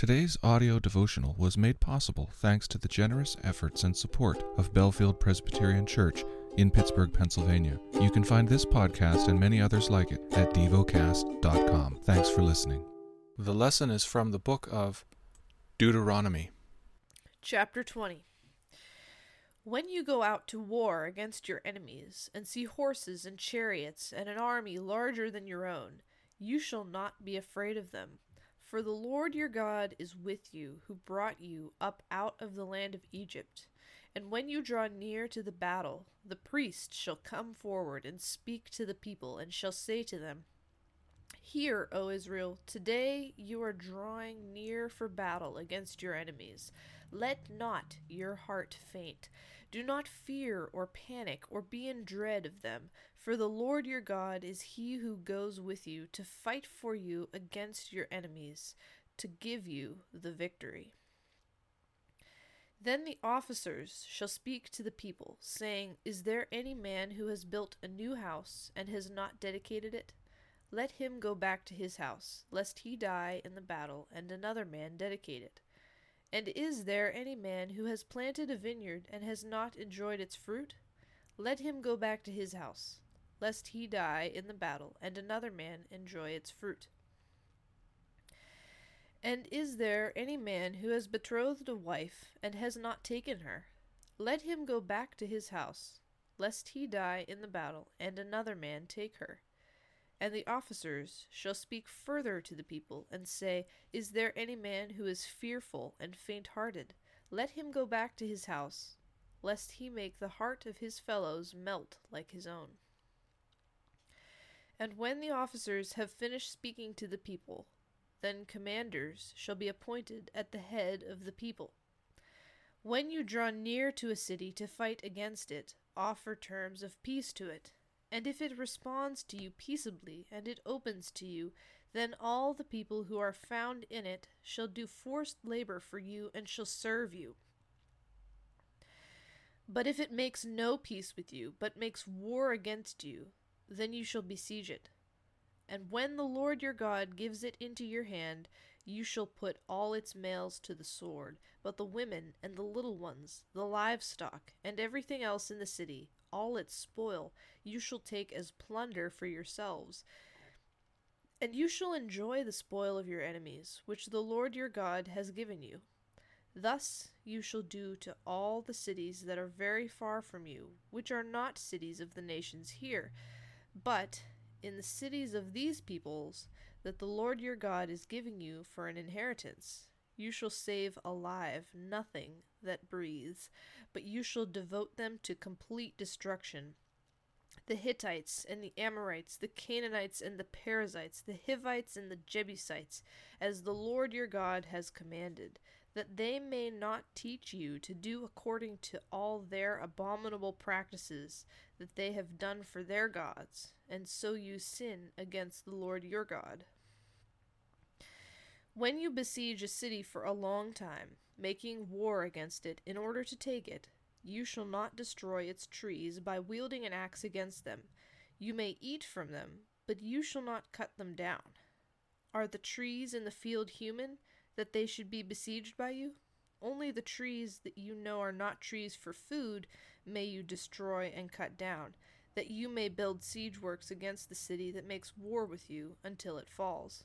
Today's audio devotional was made possible thanks to the generous efforts and support of Bellefield Presbyterian Church in Pittsburgh, Pennsylvania. You can find this podcast and many others like it at devocast.com. Thanks for listening. The lesson is from the book of Deuteronomy. Chapter 20 When you go out to war against your enemies, and see horses and chariots, and an army larger than your own, you shall not be afraid of them. For the Lord your God is with you, who brought you up out of the land of Egypt. And when you draw near to the battle, the priest shall come forward and speak to the people, and shall say to them, Hear, O Israel, today you are drawing near for battle against your enemies. Let not your heart faint. Do not fear or panic or be in dread of them, for the Lord your God is he who goes with you to fight for you against your enemies, to give you the victory. Then the officers shall speak to the people, saying, Is there any man who has built a new house and has not dedicated it? Let him go back to his house, lest he die in the battle, and another man dedicate it. And is there any man who has planted a vineyard and has not enjoyed its fruit? Let him go back to his house, lest he die in the battle, and another man enjoy its fruit. And is there any man who has betrothed a wife and has not taken her? Let him go back to his house, lest he die in the battle, and another man take her. And the officers shall speak further to the people, and say, Is there any man who is fearful and faint hearted? Let him go back to his house, lest he make the heart of his fellows melt like his own. And when the officers have finished speaking to the people, then commanders shall be appointed at the head of the people. When you draw near to a city to fight against it, offer terms of peace to it and if it responds to you peaceably, and it opens to you, then all the people who are found in it shall do forced labor for you and shall serve you. But if it makes no peace with you, but makes war against you, then you shall besiege it. And when the Lord your God gives it into your hand, you shall put all its males to the sword, but the women and the little ones, the livestock, and everything else in the city, all its spoil, you shall take as plunder for yourselves. And you shall enjoy the spoil of your enemies, which the Lord your God has given you. Thus you shall do to all the cities that are very far from you, which are not cities of the nations here, but in the cities of these peoples that the Lord your God is giving you for an inheritance. You shall save alive nothing that breathes, but you shall devote them to complete destruction. The Hittites and the Amorites, the Canaanites and the Perizzites, the Hivites and the Jebusites, as the Lord your God has commanded, that they may not teach you to do according to all their abominable practices that they have done for their gods, and so you sin against the Lord your God. When you besiege a city for a long time, making war against it in order to take it, you shall not destroy its trees by wielding an axe against them. You may eat from them, but you shall not cut them down. Are the trees in the field human, that they should be besieged by you? Only the trees that you know are not trees for food may you destroy and cut down, that you may build siege works against the city that makes war with you until it falls.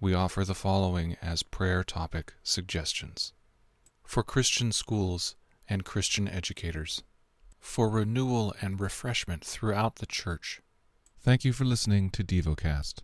we offer the following as prayer topic suggestions for Christian schools and Christian educators, for renewal and refreshment throughout the church. Thank you for listening to DevoCast.